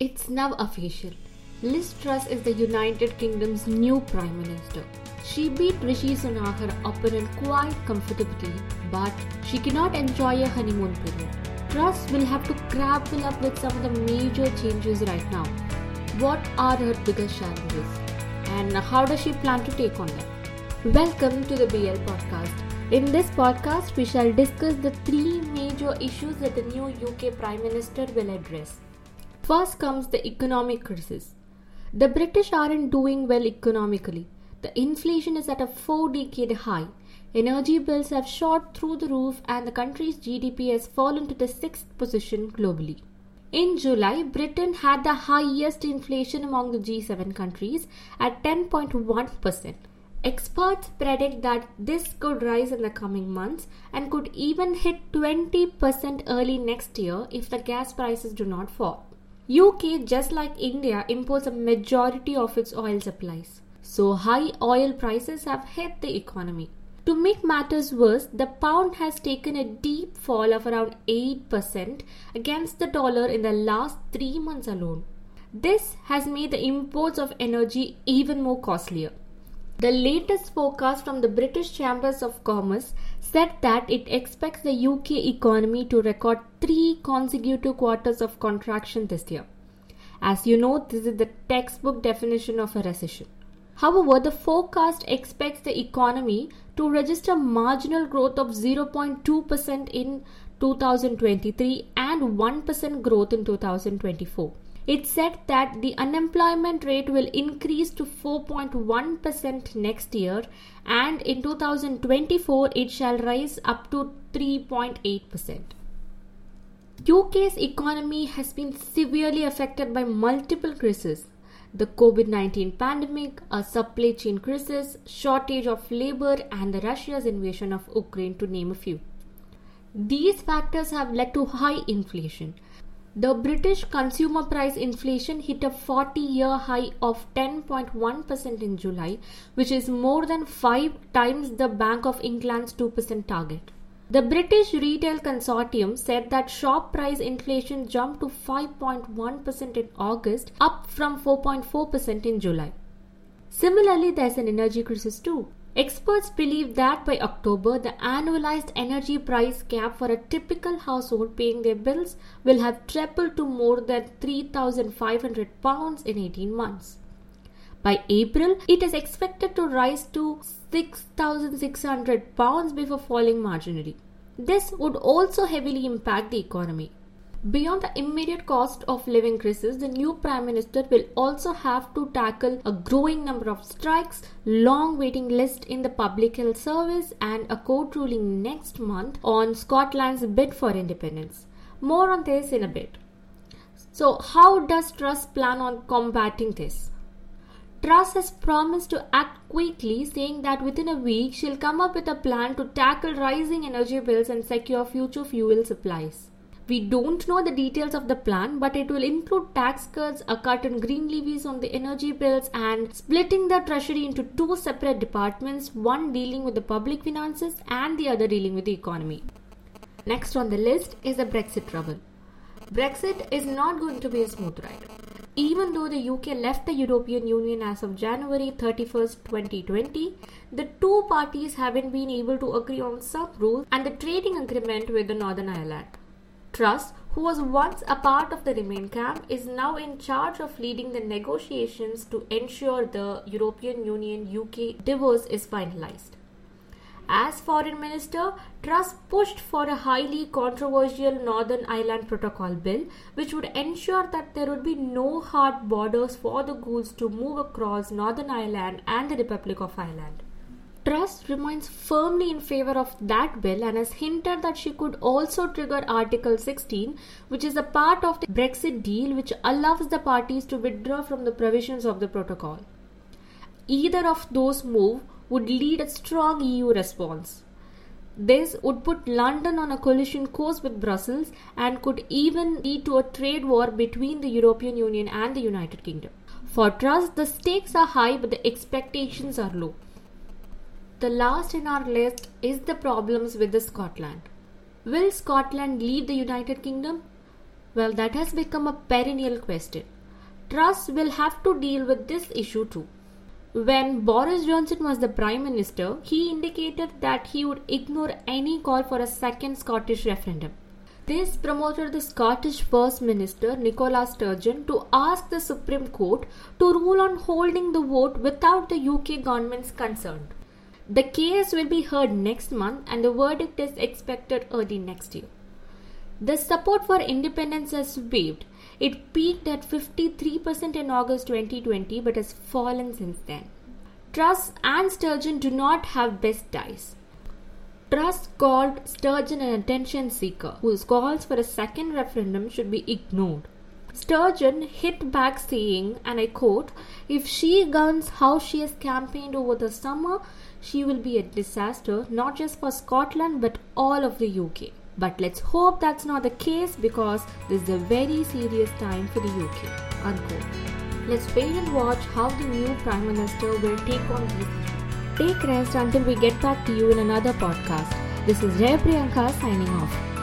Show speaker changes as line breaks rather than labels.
It's now official. Liz Truss is the United Kingdom's new Prime Minister. She beat Rishi Sunak, her opponent, quite comfortably, but she cannot enjoy a honeymoon period. Truss will have to grapple up with some of the major changes right now. What are her biggest challenges? And how does she plan to take on them? Welcome to the BL podcast. In this podcast, we shall discuss the three major issues that the new UK Prime Minister will address. First comes the economic crisis. The British aren't doing well economically. The inflation is at a four decade high. Energy bills have shot through the roof, and the country's GDP has fallen to the sixth position globally. In July, Britain had the highest inflation among the G7 countries at 10.1%. Experts predict that this could rise in the coming months and could even hit 20% early next year if the gas prices do not fall. UK, just like India, imports a majority of its oil supplies. So high oil prices have hit the economy. To make matters worse, the pound has taken a deep fall of around 8% against the dollar in the last 3 months alone. This has made the imports of energy even more costlier. The latest forecast from the British Chambers of Commerce said that it expects the UK economy to record three consecutive quarters of contraction this year. As you know, this is the textbook definition of a recession. However, the forecast expects the economy to register marginal growth of 0.2% in 2023 and 1% growth in 2024. It said that the unemployment rate will increase to 4.1% next year and in 2024 it shall rise up to 3.8%. UK's economy has been severely affected by multiple crises. The COVID 19 pandemic, a supply chain crisis, shortage of labor, and the Russia's invasion of Ukraine, to name a few. These factors have led to high inflation. The British consumer price inflation hit a 40 year high of 10.1% in July, which is more than 5 times the Bank of England's 2% target. The British Retail Consortium said that shop price inflation jumped to 5.1% in August, up from 4.4% in July. Similarly, there's an energy crisis too. Experts believe that by October, the annualized energy price cap for a typical household paying their bills will have tripled to more than 3,500 pounds in 18 months. By April, it is expected to rise to 6,600 pounds before falling marginally. This would also heavily impact the economy. Beyond the immediate cost of living crisis, the new Prime Minister will also have to tackle a growing number of strikes, long waiting list in the Public Health Service, and a court ruling next month on Scotland's bid for independence. More on this in a bit. So, how does Truss plan on combating this? Truss has promised to act quickly, saying that within a week she'll come up with a plan to tackle rising energy bills and secure future fuel supplies. We don't know the details of the plan, but it will include tax cuts, a cut in green levies on the energy bills, and splitting the treasury into two separate departments one dealing with the public finances and the other dealing with the economy. Next on the list is the Brexit trouble. Brexit is not going to be a smooth ride. Even though the UK left the European Union as of January 31st, 2020, the two parties haven't been able to agree on some rules and the trading agreement with the Northern Ireland. Truss, who was once a part of the Remain camp, is now in charge of leading the negotiations to ensure the European Union UK divorce is finalized. As Foreign Minister, Truss pushed for a highly controversial Northern Ireland Protocol bill, which would ensure that there would be no hard borders for the goods to move across Northern Ireland and the Republic of Ireland. Truss remains firmly in favor of that bill and has hinted that she could also trigger Article 16, which is a part of the Brexit deal which allows the parties to withdraw from the provisions of the protocol. Either of those moves would lead a strong EU response. This would put London on a collision course with Brussels and could even lead to a trade war between the European Union and the United Kingdom. For Truss, the stakes are high but the expectations are low. The last in our list is the problems with the Scotland. Will Scotland leave the United Kingdom? Well, that has become a perennial question. Truss will have to deal with this issue too. When Boris Johnson was the Prime Minister, he indicated that he would ignore any call for a second Scottish referendum. This promoted the Scottish First Minister Nicola Sturgeon to ask the Supreme Court to rule on holding the vote without the UK government's consent. The case will be heard next month and the verdict is expected early next year. The support for independence has wavered. It peaked at 53% in August 2020 but has fallen since then. Truss and Sturgeon do not have best ties. Truss called Sturgeon an attention seeker whose calls for a second referendum should be ignored. Sturgeon hit back saying, and I quote, If she guns how she has campaigned over the summer, she will be a disaster not just for Scotland but all of the UK. But let's hope that's not the case because this is a very serious time for the UK. Unquote. Let's wait and watch how the new Prime Minister will take on these. Take rest until we get back to you in another podcast. This is Jay Priyanka signing off.